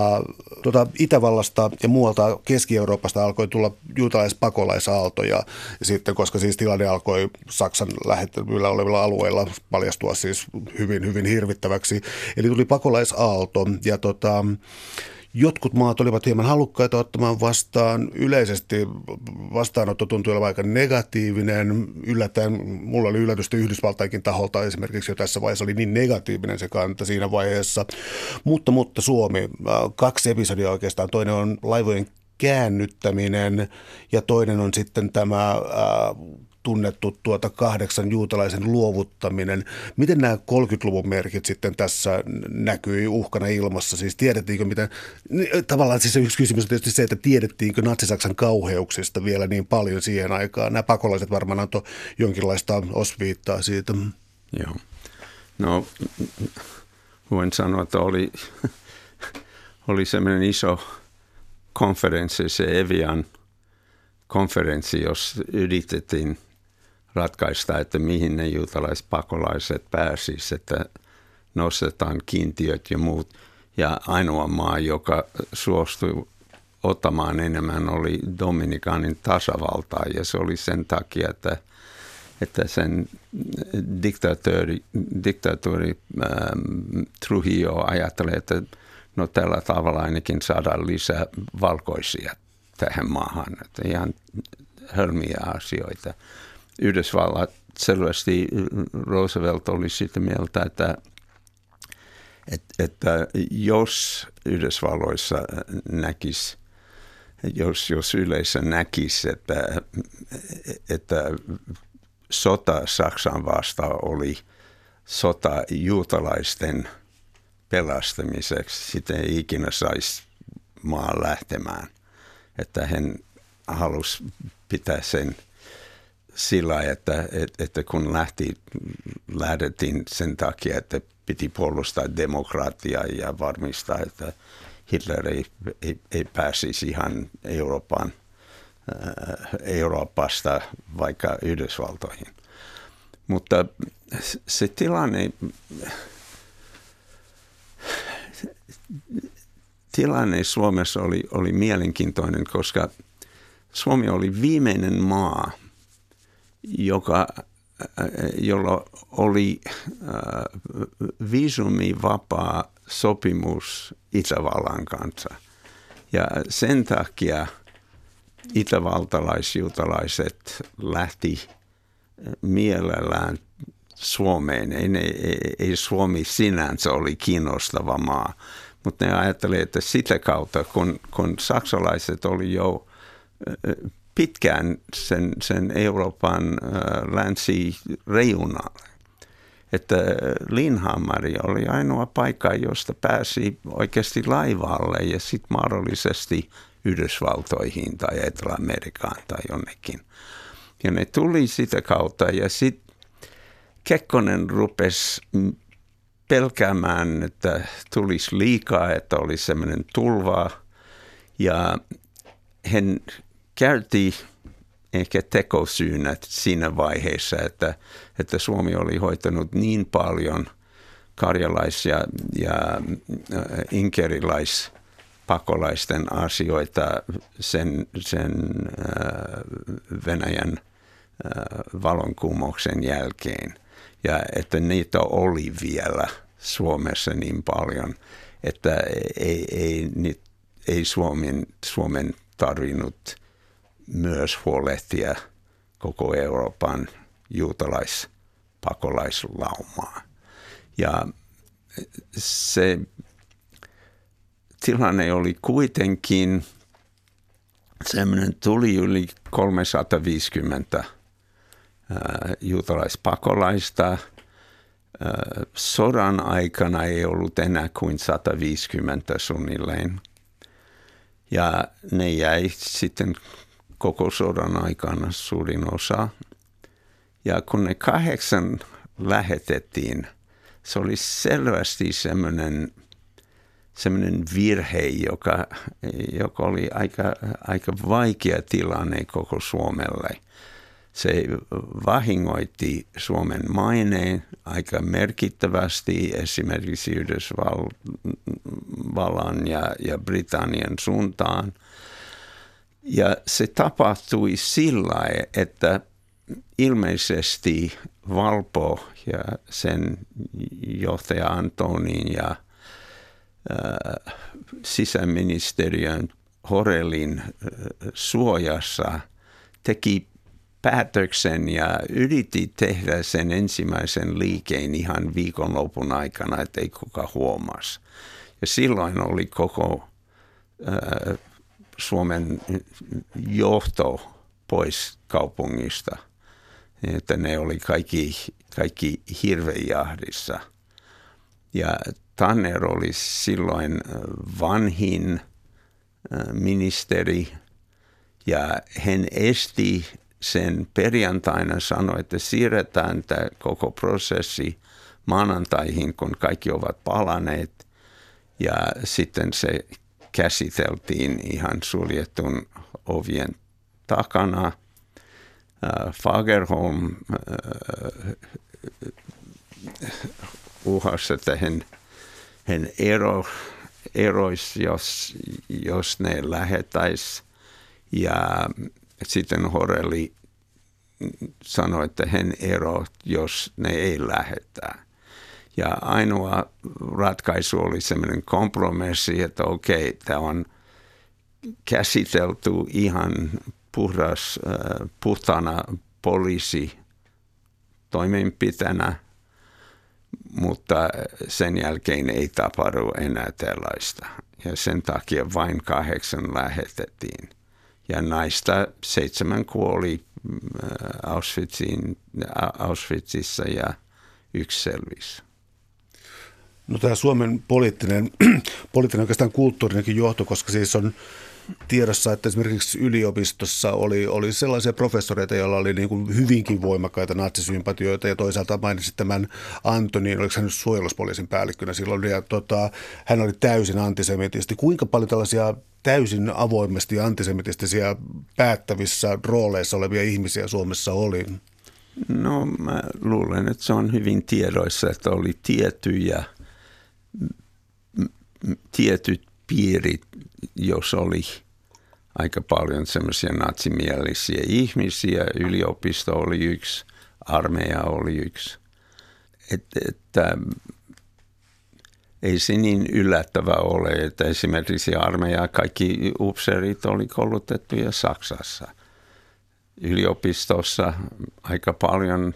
tuota, Itävallasta ja muualta Keski-Euroopasta alkoi tulla juutalaispakolaisaaltoja. Ja sitten, koska siis tilanne alkoi Saksan lähettävillä olevilla alueilla paljastua siis hyvin, hyvin hirvittäväksi. Eli tuli pakolaisaalto ja tota, Jotkut maat olivat hieman halukkaita ottamaan vastaan. Yleisesti vastaanotto tuntui olevan aika negatiivinen. Yllättäen, mulla oli yllätystä Yhdysvaltaikin taholta esimerkiksi jo tässä vaiheessa oli niin negatiivinen se kanta siinä vaiheessa. Mutta, mutta Suomi, äh, kaksi episodia oikeastaan. Toinen on laivojen käännyttäminen ja toinen on sitten tämä äh, tunnettu tuota kahdeksan juutalaisen luovuttaminen. Miten nämä 30-luvun merkit sitten tässä näkyi uhkana ilmassa? Siis tiedettiinkö mitä, tavallaan siis yksi kysymys on tietysti se, että tiedettiinkö natsisaksan kauheuksista vielä niin paljon siihen aikaan. Nämä pakolaiset varmaan antoi jonkinlaista osviittaa siitä. Joo. No voin sanoa, että oli, oli semmoinen iso konferenssi, se Evian konferenssi, jos yritettiin ratkaista, että mihin ne juutalaispakolaiset pääsisivät, että nostetaan kiintiöt ja muut. Ja ainoa maa, joka suostui ottamaan enemmän, oli Dominikanin tasavalta, ja se oli sen takia, että – että sen diktaattori, diktaattori ähm, Trujillo ajattelee, että no tällä tavalla ainakin saadaan lisää valkoisia tähän maahan. Että ihan hölmiä asioita. Yhdysvallat selvästi Roosevelt oli sitä mieltä, että, että, jos Yhdysvalloissa näkisi jos, jos yleisö näkisi, että, että sota Saksan vastaan oli sota juutalaisten pelastamiseksi. Sitä ei ikinä saisi maan lähtemään. Että hän halusi pitää sen sillä, että, että kun lähti, lähdettiin sen takia, että piti puolustaa demokratiaa ja varmistaa, että Hitler ei, ei, ei pääsisi ihan Euroopan Äh, Euroopasta vaikka Yhdysvaltoihin. Mutta se tilanne, tilanne Suomessa oli, oli mielenkiintoinen, koska Suomi oli viimeinen maa, joka, jolla oli viisumivapaa sopimus Itävallan kanssa. Ja sen takia – itävaltalaisjuutalaiset lähti mielellään Suomeen. Ei, ei, ei Suomi sinänsä oli kiinnostava maa, mutta ne ajattelivat, että sitä kautta, kun, kun saksalaiset oli jo pitkään sen, sen Euroopan länsireunalla, että Linhammari oli ainoa paikka, josta pääsi oikeasti laivalle ja sitten mahdollisesti Yhdysvaltoihin tai Etelä-Amerikaan tai jonnekin. Ja ne tuli sitä kautta ja sitten Kekkonen rupesi pelkäämään, että tulisi liikaa, että oli semmoinen tulva. Ja hän käytti ehkä tekosyynä siinä vaiheessa, että, että Suomi oli hoitanut niin paljon karjalais- ja, ja inkerilaisia pakolaisten asioita sen, sen äh, Venäjän äh, valonkumouksen jälkeen. Ja että niitä oli vielä Suomessa niin paljon, että ei, ei, ei, ei Suomen, Suomen tarvinnut myös huolehtia koko Euroopan juutalaispakolaslaumaa. Ja se tilanne oli kuitenkin semmoinen, tuli yli 350 juutalaispakolaista. Sodan aikana ei ollut enää kuin 150 suunnilleen. Ja ne jäi sitten koko sodan aikana suurin osa. Ja kun ne kahdeksan lähetettiin, se oli selvästi semmoinen semmoinen virhe, joka, joka oli aika, aika vaikea tilanne koko Suomelle. Se vahingoitti Suomen maineen aika merkittävästi esimerkiksi Yhdysvallan ja, ja Britannian suuntaan. Ja se tapahtui sillä että ilmeisesti Valpo ja sen johtaja Antonin ja – sisäministeriön Horelin suojassa teki päätöksen ja yritti tehdä sen ensimmäisen liikeen ihan viikonlopun aikana, ettei kuka huomasi. Ja silloin oli koko äh, Suomen johto pois kaupungista. että ne oli kaikki, kaikki hirvejahdissa. Ja Tanner oli silloin vanhin ministeri ja hän esti sen perjantaina sanoi, että siirretään tämä koko prosessi maanantaihin, kun kaikki ovat palaneet. Ja sitten se käsiteltiin ihan suljetun ovien takana. Äh, Fagerholm äh, uhasi, että hän, hän ero, eroisi, jos, jos ne lähetäisi. Ja sitten Horelli sanoi, että hän ero, jos ne ei lähetä. Ja ainoa ratkaisu oli sellainen kompromissi, että okei, tämä on käsitelty ihan puhdas, puhtana poliisi toimenpitänä, mutta sen jälkeen ei tapahdu enää tällaista. Ja sen takia vain kahdeksan lähetettiin. Ja näistä seitsemän kuoli Auschwitzin, Auschwitzissa ja yksi selvisi. No tämä Suomen poliittinen, (clears throat) poliittinen oikeastaan kulttuurinenkin johto, koska siis on tiedossa, että esimerkiksi yliopistossa oli, oli sellaisia professoreita, joilla oli niin kuin hyvinkin voimakkaita natsisympatioita ja toisaalta mainitsit tämän Antonin, oliko hän nyt suojeluspoliisin päällikkönä silloin ja tota, hän oli täysin antisemitisti. Kuinka paljon tällaisia täysin avoimesti antisemitistisiä päättävissä rooleissa olevia ihmisiä Suomessa oli? No mä luulen, että se on hyvin tiedoissa, että oli tiettyjä – tietyt piirit, jos oli aika paljon semmoisia natsimielisiä ihmisiä, yliopisto oli yksi, armeija oli yksi. Että, että ei se niin yllättävä ole, että esimerkiksi armeija kaikki upseerit oli koulutettuja Saksassa. Yliopistossa aika paljon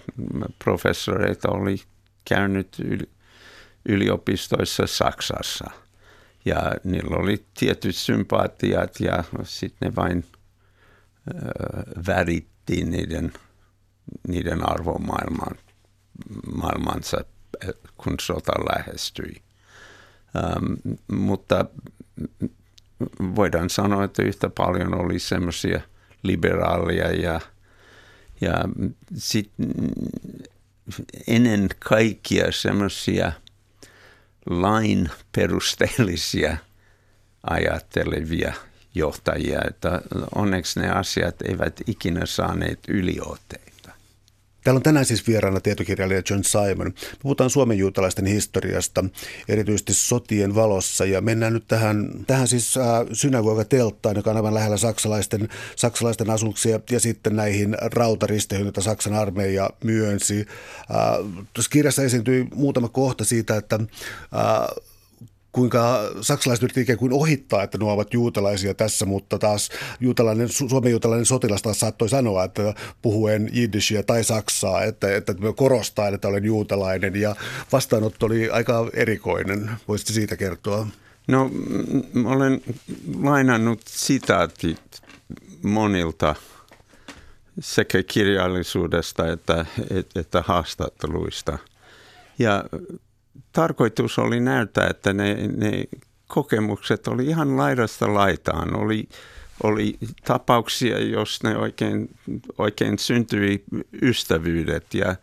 professoreita oli käynyt yliopistoissa Saksassa. Ja niillä oli tietyt sympatiat ja sitten ne vain värittiin niiden, niiden arvomaailman maailmansa, kun sota lähestyi. Ähm, mutta voidaan sanoa, että yhtä paljon oli semmoisia liberaaleja ja, ja sitten ennen kaikkia semmoisia – lain perusteellisia ajattelevia johtajia, että onneksi ne asiat eivät ikinä saaneet ylioteita. Täällä on tänään siis vieraana tietokirjailija John Simon. Me puhutaan Suomen juutalaisten historiasta, erityisesti sotien valossa. Ja mennään nyt tähän, tähän siis äh, synagoga-telttaan, joka on aivan lähellä saksalaisten, saksalaisten asuksia, ja sitten näihin rautaristeihin, joita Saksan armeija myönsi. Äh, tuossa kirjassa esiintyi muutama kohta siitä, että äh, kuinka saksalaiset yritti ikään kuin ohittaa, että nuo ovat juutalaisia tässä, mutta taas juutalainen, Suomen juutalainen sotilas taas saattoi sanoa, että puhuen jiddishia tai saksaa, että, että korostaa, että olen juutalainen ja vastaanotto oli aika erikoinen. Voisitko siitä kertoa? No, olen lainannut sitaatit monilta sekä kirjallisuudesta että, että haastatteluista. Ja tarkoitus oli näyttää, että ne, ne kokemukset oli ihan laidasta laitaan. Oli, oli tapauksia, jos ne oikein, oikein syntyi ystävyydet ja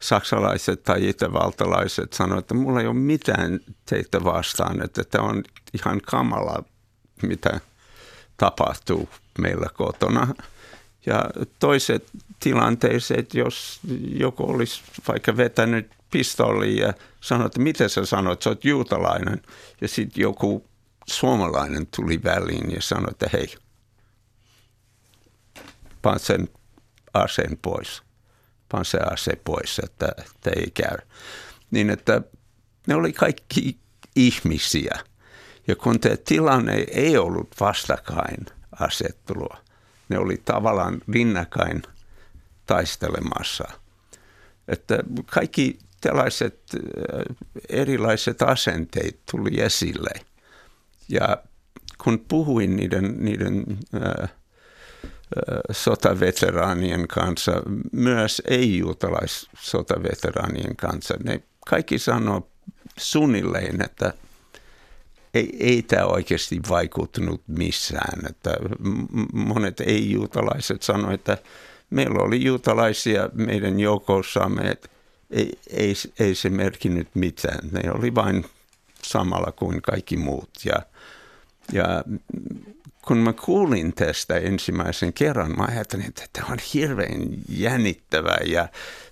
saksalaiset tai itävaltalaiset sanoivat, että mulla ei ole mitään teitä vastaan, että tämä on ihan kamala, mitä tapahtuu meillä kotona. Ja toiset tilanteet, jos joku olisi vaikka vetänyt pistolliin ja sanoi, että miten sä sanoit, sä oot juutalainen. Ja sitten joku suomalainen tuli väliin ja sanoi, että hei, pan sen aseen pois. Pan se ase pois, että, että ei käy. Niin että ne oli kaikki ihmisiä. Ja kun tämä tilanne ei ollut vastakkain asettelua, ne oli tavallaan rinnakkain taistelemassa. Että kaikki tällaiset äh, erilaiset asenteet tuli esille. Ja kun puhuin niiden, niiden äh, sotaveteraanien kanssa, myös ei-juutalaissotaveteraanien kanssa. Ne kaikki sanoo suunnilleen, että ei, ei tämä oikeasti vaikuttanut missään. Että monet ei-juutalaiset sanoivat, että meillä oli juutalaisia meidän joukossamme, että ei, ei, ei se merkinnyt mitään. Ne oli vain samalla kuin kaikki muut. Ja, ja kun mä kuulin tästä ensimmäisen kerran, mä ajattelin, että tämä on hirveän jännittävää ja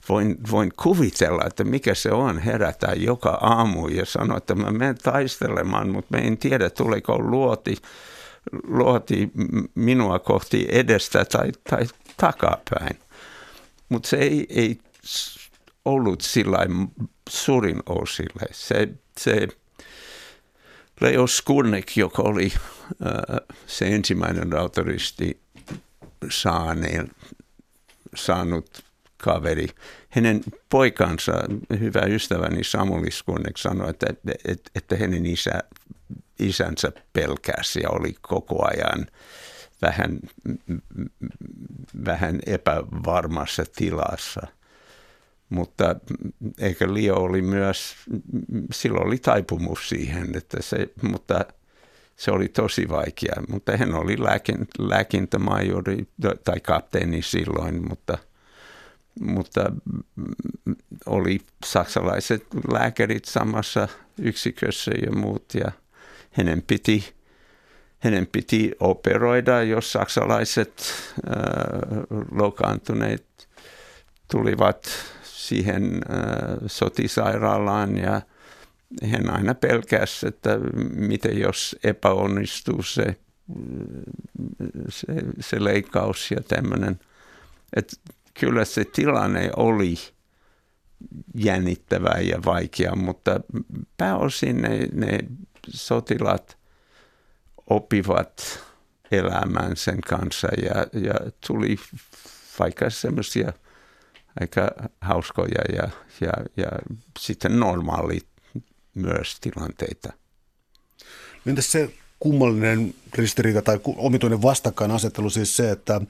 voin, voin kuvitella, että mikä se on herätä joka aamu ja sanoa, että mä menen taistelemaan, mutta mä en tiedä, tuleeko luoti, luoti minua kohti edestä tai, tai takapäin. Mutta se ei, ei ollut sillä suurin osille. Se, se Leo Skurnek, joka oli äh, se ensimmäinen autoristi saaneen, saanut kaveri. Hänen poikansa, hyvä ystäväni Samuli Skurnek sanoi, että, että, että hänen isä, isänsä pelkäsi ja oli koko ajan vähän, vähän epävarmassa tilassa – mutta eikä Lio oli myös, silloin oli taipumus siihen, että se, mutta se oli tosi vaikea. Mutta hän oli lääkin, lääkintämajori tai kapteeni silloin, mutta, mutta oli saksalaiset lääkärit samassa yksikössä ja muut ja hänen piti, hänen piti operoida, jos saksalaiset äh, lokaantuneet tulivat siihen äh, sotisairaalaan ja hän aina pelkäsi, että miten jos epäonnistuu se, se, se leikkaus ja tämmöinen. Että kyllä se tilanne oli jännittävää ja vaikea, mutta pääosin ne, ne sotilaat oppivat elämään sen kanssa ja, ja tuli vaikka semmoisia aika hauskoja ja, ja, ja sitten normaali myös tilanteita. Entäs se kummallinen ristiriita tai omituinen vastakkainasettelu siis se, että,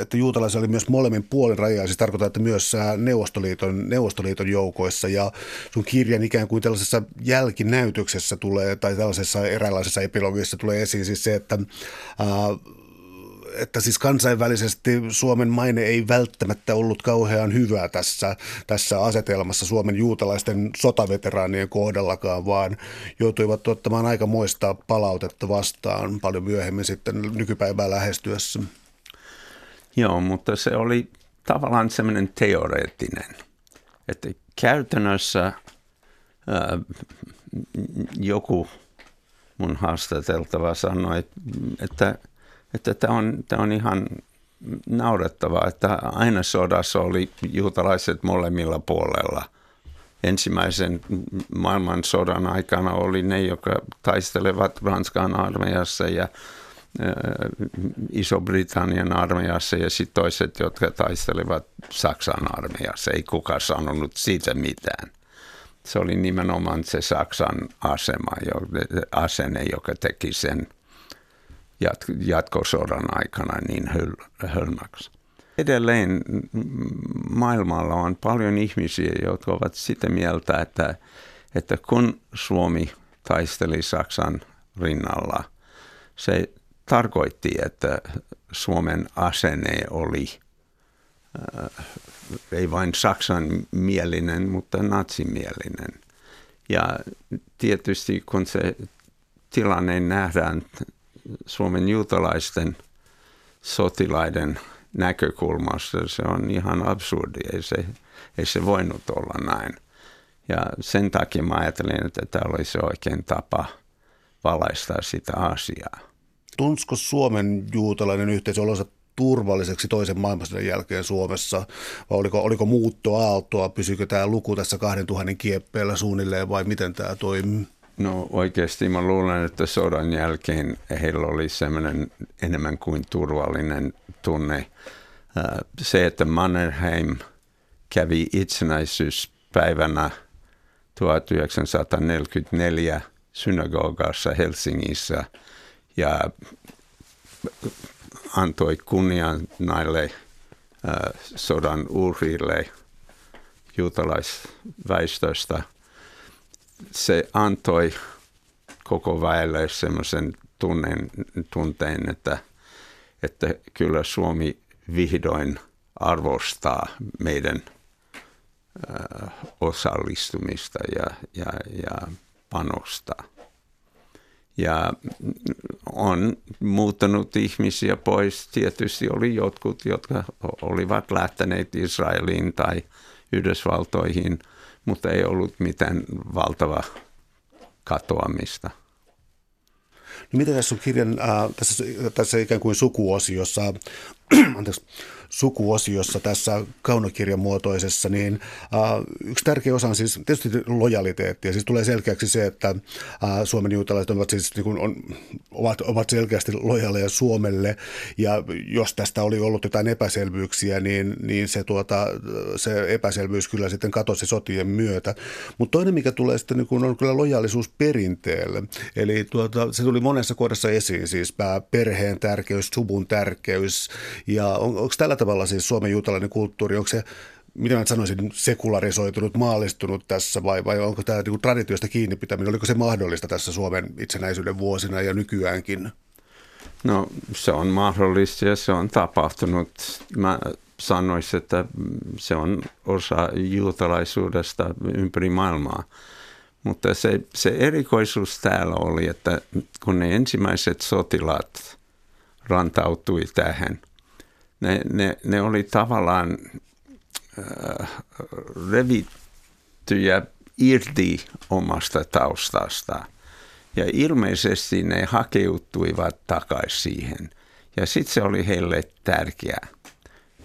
että juutalaisia oli myös molemmin puolin rajaa, siis tarkoittaa, että myös Neuvostoliiton, Neuvostoliiton joukoissa ja sun kirjan ikään kuin tällaisessa jälkinäytöksessä tulee tai tällaisessa eräänlaisessa epilogissa tulee esiin siis se, että että siis kansainvälisesti Suomen maine ei välttämättä ollut kauhean hyvää tässä, tässä asetelmassa Suomen juutalaisten sotaveteraanien kohdallakaan, vaan joutuivat tuottamaan aika moista palautetta vastaan paljon myöhemmin sitten nykypäivää lähestyessä. Joo, mutta se oli tavallaan semmoinen teoreettinen, että käytännössä ää, joku mun haastateltava sanoi, että, että tämä on, tämä on ihan naurettavaa, että aina sodassa oli juutalaiset molemmilla puolella. Ensimmäisen maailmansodan aikana oli ne, jotka taistelevat Ranskan armeijassa ja Iso-Britannian armeijassa ja sitten toiset, jotka taistelevat Saksan armeijassa. Ei kukaan sanonut siitä mitään. Se oli nimenomaan se Saksan asema, asenne, joka teki sen – jatkosodan aikana niin höl- hölmäksi. Edelleen maailmalla on paljon ihmisiä, jotka ovat sitä mieltä, että, että kun Suomi taisteli Saksan rinnalla, se tarkoitti, että Suomen asenne oli äh, ei vain Saksan mielinen, mutta natsimielinen. Ja tietysti kun se tilanne nähdään Suomen juutalaisten sotilaiden näkökulmasta se on ihan absurdi. Ei se, ei se voinut olla näin. Ja sen takia mä ajattelin, että tämä olisi oikein tapa valaista sitä asiaa. Tunsko Suomen juutalainen yhteisö olonsa turvalliseksi toisen maailmansodan jälkeen Suomessa? Vai oliko, oliko muuttoaaltoa? Pysyykö tämä luku tässä 2000 kieppeellä suunnilleen vai miten tämä toimii? No oikeasti mä luulen, että sodan jälkeen heillä oli semmoinen enemmän kuin turvallinen tunne. Äh, se, että Mannerheim kävi itsenäisyyspäivänä 1944 synagogassa Helsingissä ja antoi kunnian näille sodan uhrille juutalaisväestöstä. Se antoi koko väelle semmoisen tunnen, tunteen, että, että kyllä Suomi vihdoin arvostaa meidän osallistumista ja, ja, ja panostaa. Ja on muuttanut ihmisiä pois. Tietysti oli jotkut, jotka olivat lähteneet Israeliin tai Yhdysvaltoihin, mutta ei ollut mitään valtavaa katoamista. No mitä tässä on kirjan, äh, tässä, tässä ikään kuin sukuosiossa, (clears throat) anteeksi, sukuosiossa tässä kaunokirjan muotoisessa, niin äh, yksi tärkeä osa on siis tietysti lojaliteetti. Ja siis tulee selkeäksi se, että äh, Suomen juutalaiset ovat, siis, niin kuin on, ovat, ovat selkeästi lojaaleja Suomelle. Ja jos tästä oli ollut jotain epäselvyyksiä, niin, niin se, tuota, se epäselvyys kyllä sitten katosi sotien myötä. Mutta toinen, mikä tulee sitten, niin kuin on kyllä lojaalisuus perinteelle. Eli tuota, se tuli monessa kohdassa esiin, siis perheen tärkeys, suvun tärkeys. Ja on, onko tällä tavalla siis Suomen juutalainen kulttuuri, onko se mitä mä sanoisin, sekularisoitunut, maallistunut tässä vai, vai onko tämä niin traditiosta kiinni pitäminen, oliko se mahdollista tässä Suomen itsenäisyyden vuosina ja nykyäänkin? No se on mahdollista ja se on tapahtunut. Mä sanoisin, että se on osa juutalaisuudesta ympäri maailmaa. Mutta se, se erikoisuus täällä oli, että kun ne ensimmäiset sotilaat rantautui tähän – ne, ne, ne oli tavallaan äh, revittyjä irti omasta taustasta. Ja ilmeisesti ne hakeuttuivat takaisin siihen. Ja sitten se oli heille tärkeää.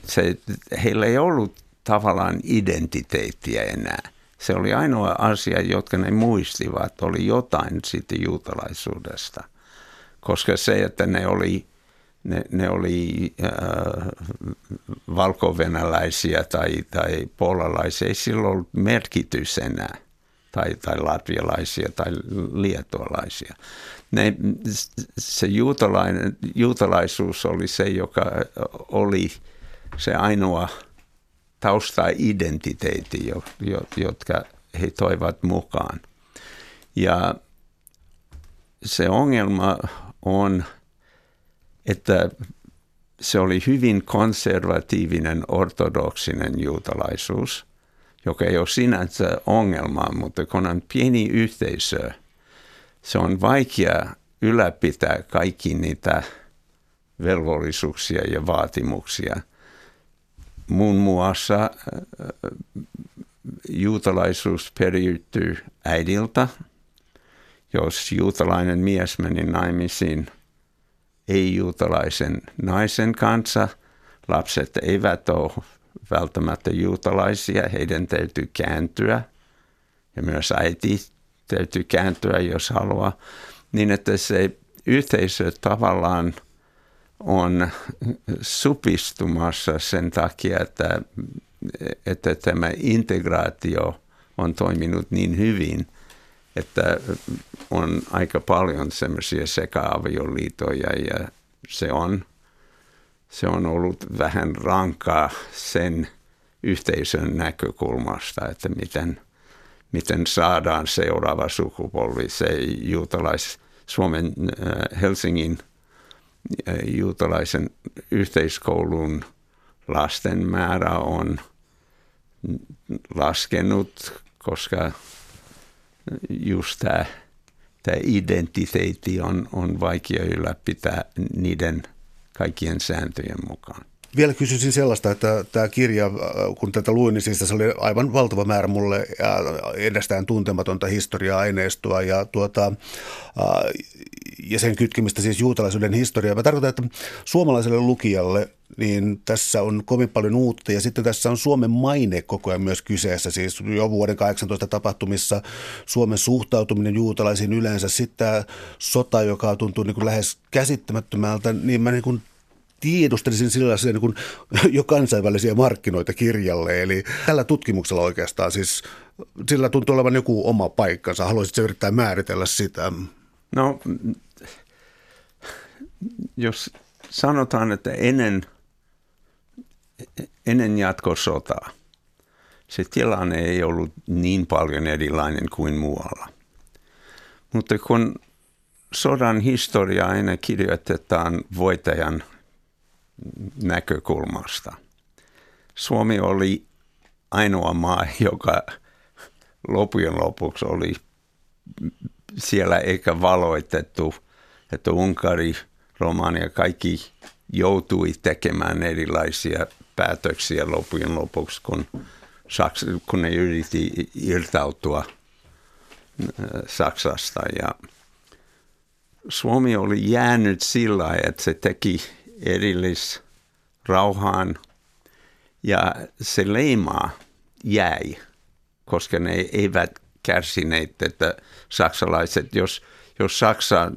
Se, heillä ei ollut tavallaan identiteettiä enää. Se oli ainoa asia, jotka ne muistivat, oli jotain sitten juutalaisuudesta. Koska se, että ne oli ne, ne oli äh, valkovenäläisiä tai, tai puolalaisia, ei sillä ollut merkitys enää, tai, tai latvialaisia tai liettualaisia. Ne, se juutalainen, juutalaisuus oli se, joka oli se ainoa tausta-identiteetti, jo, jo, jotka he toivat mukaan. Ja se ongelma on, että se oli hyvin konservatiivinen ortodoksinen juutalaisuus, joka ei ole sinänsä ongelma, mutta kun on pieni yhteisö, se on vaikea ylläpitää kaikki niitä velvollisuuksia ja vaatimuksia. Muun muassa äh, juutalaisuus periytyy äidiltä. Jos juutalainen mies meni naimisiin ei-juutalaisen naisen kanssa. Lapset eivät ole välttämättä juutalaisia, heidän täytyy kääntyä. Ja myös äiti täytyy kääntyä, jos haluaa, niin että se yhteisö tavallaan on supistumassa sen takia, että, että tämä integraatio on toiminut niin hyvin, että on aika paljon semmoisia seka-avioliitoja ja se on, se on ollut vähän rankaa sen yhteisön näkökulmasta, että miten, miten saadaan seuraava sukupolvi, se juutalais, Suomen äh, Helsingin äh, juutalaisen yhteiskoulun lasten määrä on laskenut, koska just tämä, tämä identiteetti on, on vaikea ylläpitää niiden kaikkien sääntöjen mukaan. Vielä kysyisin sellaista, että tämä kirja, kun tätä luin, niin siis se oli aivan valtava määrä mulle edestään tuntematonta historiaa-aineistoa ja, tuota, ja sen kytkemistä siis juutalaisuuden historiaa. Mä tarkoitan, että suomalaiselle lukijalle niin tässä on kovin paljon uutta ja sitten tässä on Suomen maine koko ajan myös kyseessä. Siis jo vuoden 18 tapahtumissa Suomen suhtautuminen juutalaisiin yleensä. Sitten tämä sota, joka tuntuu niin kuin lähes käsittämättömältä, niin mä niin kuin tiedustelisin sellaisia niin kuin jo kansainvälisiä markkinoita kirjalle. Eli tällä tutkimuksella oikeastaan siis, sillä tuntuu olevan joku oma paikkansa. Haluaisitko yrittää määritellä sitä? No, jos sanotaan, että ennen, ennen jatkosotaa se tilanne ei ollut niin paljon erilainen kuin muualla. Mutta kun sodan historia aina kirjoitetaan voittajan näkökulmasta. Suomi oli ainoa maa, joka lopujen lopuksi oli siellä eikä valoitettu, että Unkari, Romania, kaikki joutui tekemään erilaisia päätöksiä lopujen lopuksi, kun, Saksa, kun ne yritti irtautua äh, Saksasta. Ja Suomi oli jäänyt sillä että se teki erillis rauhaan ja se leimaa jäi, koska ne eivät kärsineet, että saksalaiset, jos, jos Saksa,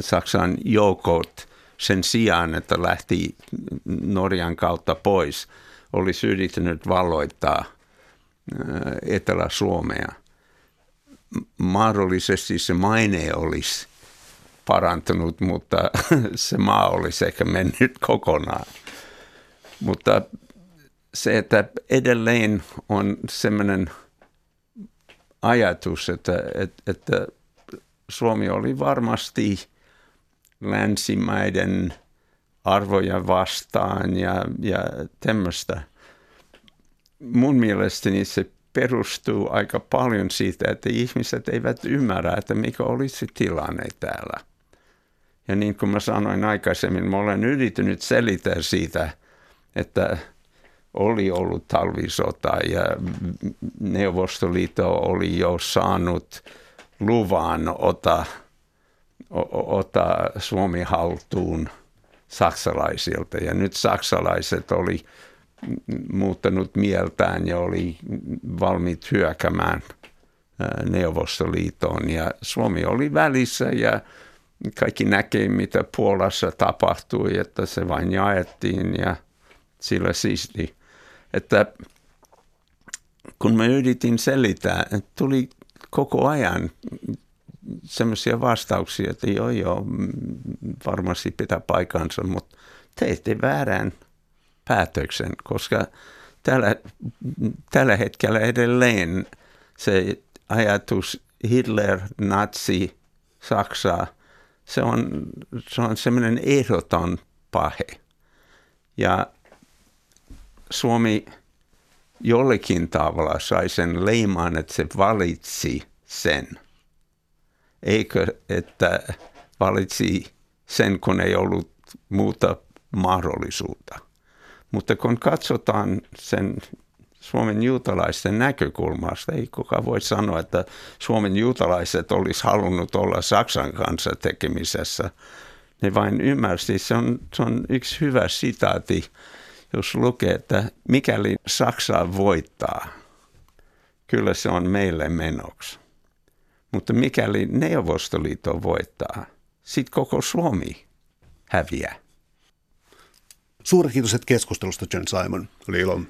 Saksan joukot sen sijaan, että lähti Norjan kautta pois, olisi yrittänyt valloittaa Etelä-Suomea. Mahdollisesti se maine olisi parantunut, mutta (laughs) se maa olisi ehkä mennyt kokonaan. Mutta se, että edelleen on sellainen ajatus, että, että, että Suomi oli varmasti länsimaiden arvoja vastaan ja, ja tämmöistä. Mun mielestäni se perustuu aika paljon siitä, että ihmiset eivät ymmärrä, että mikä olisi tilanne täällä. Ja niin kuin mä sanoin aikaisemmin, mä olen yrittänyt selittää siitä, että oli ollut talvisota ja Neuvostoliitto oli jo saanut luvan ota, ota Suomi haltuun saksalaisilta. Ja nyt saksalaiset oli muuttanut mieltään ja oli valmiit hyökämään Neuvostoliitoon. Ja Suomi oli välissä ja kaikki näkee, mitä Puolassa tapahtui, että se vain jaettiin ja sillä siisti. Että kun mä yritin selittää, tuli koko ajan semmoisia vastauksia, että joo joo, varmasti pitää paikansa, mutta teitte väärän päätöksen, koska tällä, tällä hetkellä edelleen se ajatus Hitler, natsi, Saksa, se on, se on semmoinen ehdoton pahe. Ja Suomi jollekin tavalla sai sen leimaan, että se valitsi sen. Eikö, että valitsi sen, kun ei ollut muuta mahdollisuutta. Mutta kun katsotaan sen Suomen juutalaisten näkökulmasta, ei kukaan voi sanoa, että Suomen juutalaiset olisi halunnut olla Saksan kanssa tekemisessä. Ne vain ymmärsi, se on, se on yksi hyvä sitaati jos lukee, että mikäli Saksa voittaa, kyllä se on meille menoksi. Mutta mikäli Neuvostoliitto voittaa, sitten koko Suomi häviää. Suuri kiitos keskustelusta, John Simon. Oli ilo.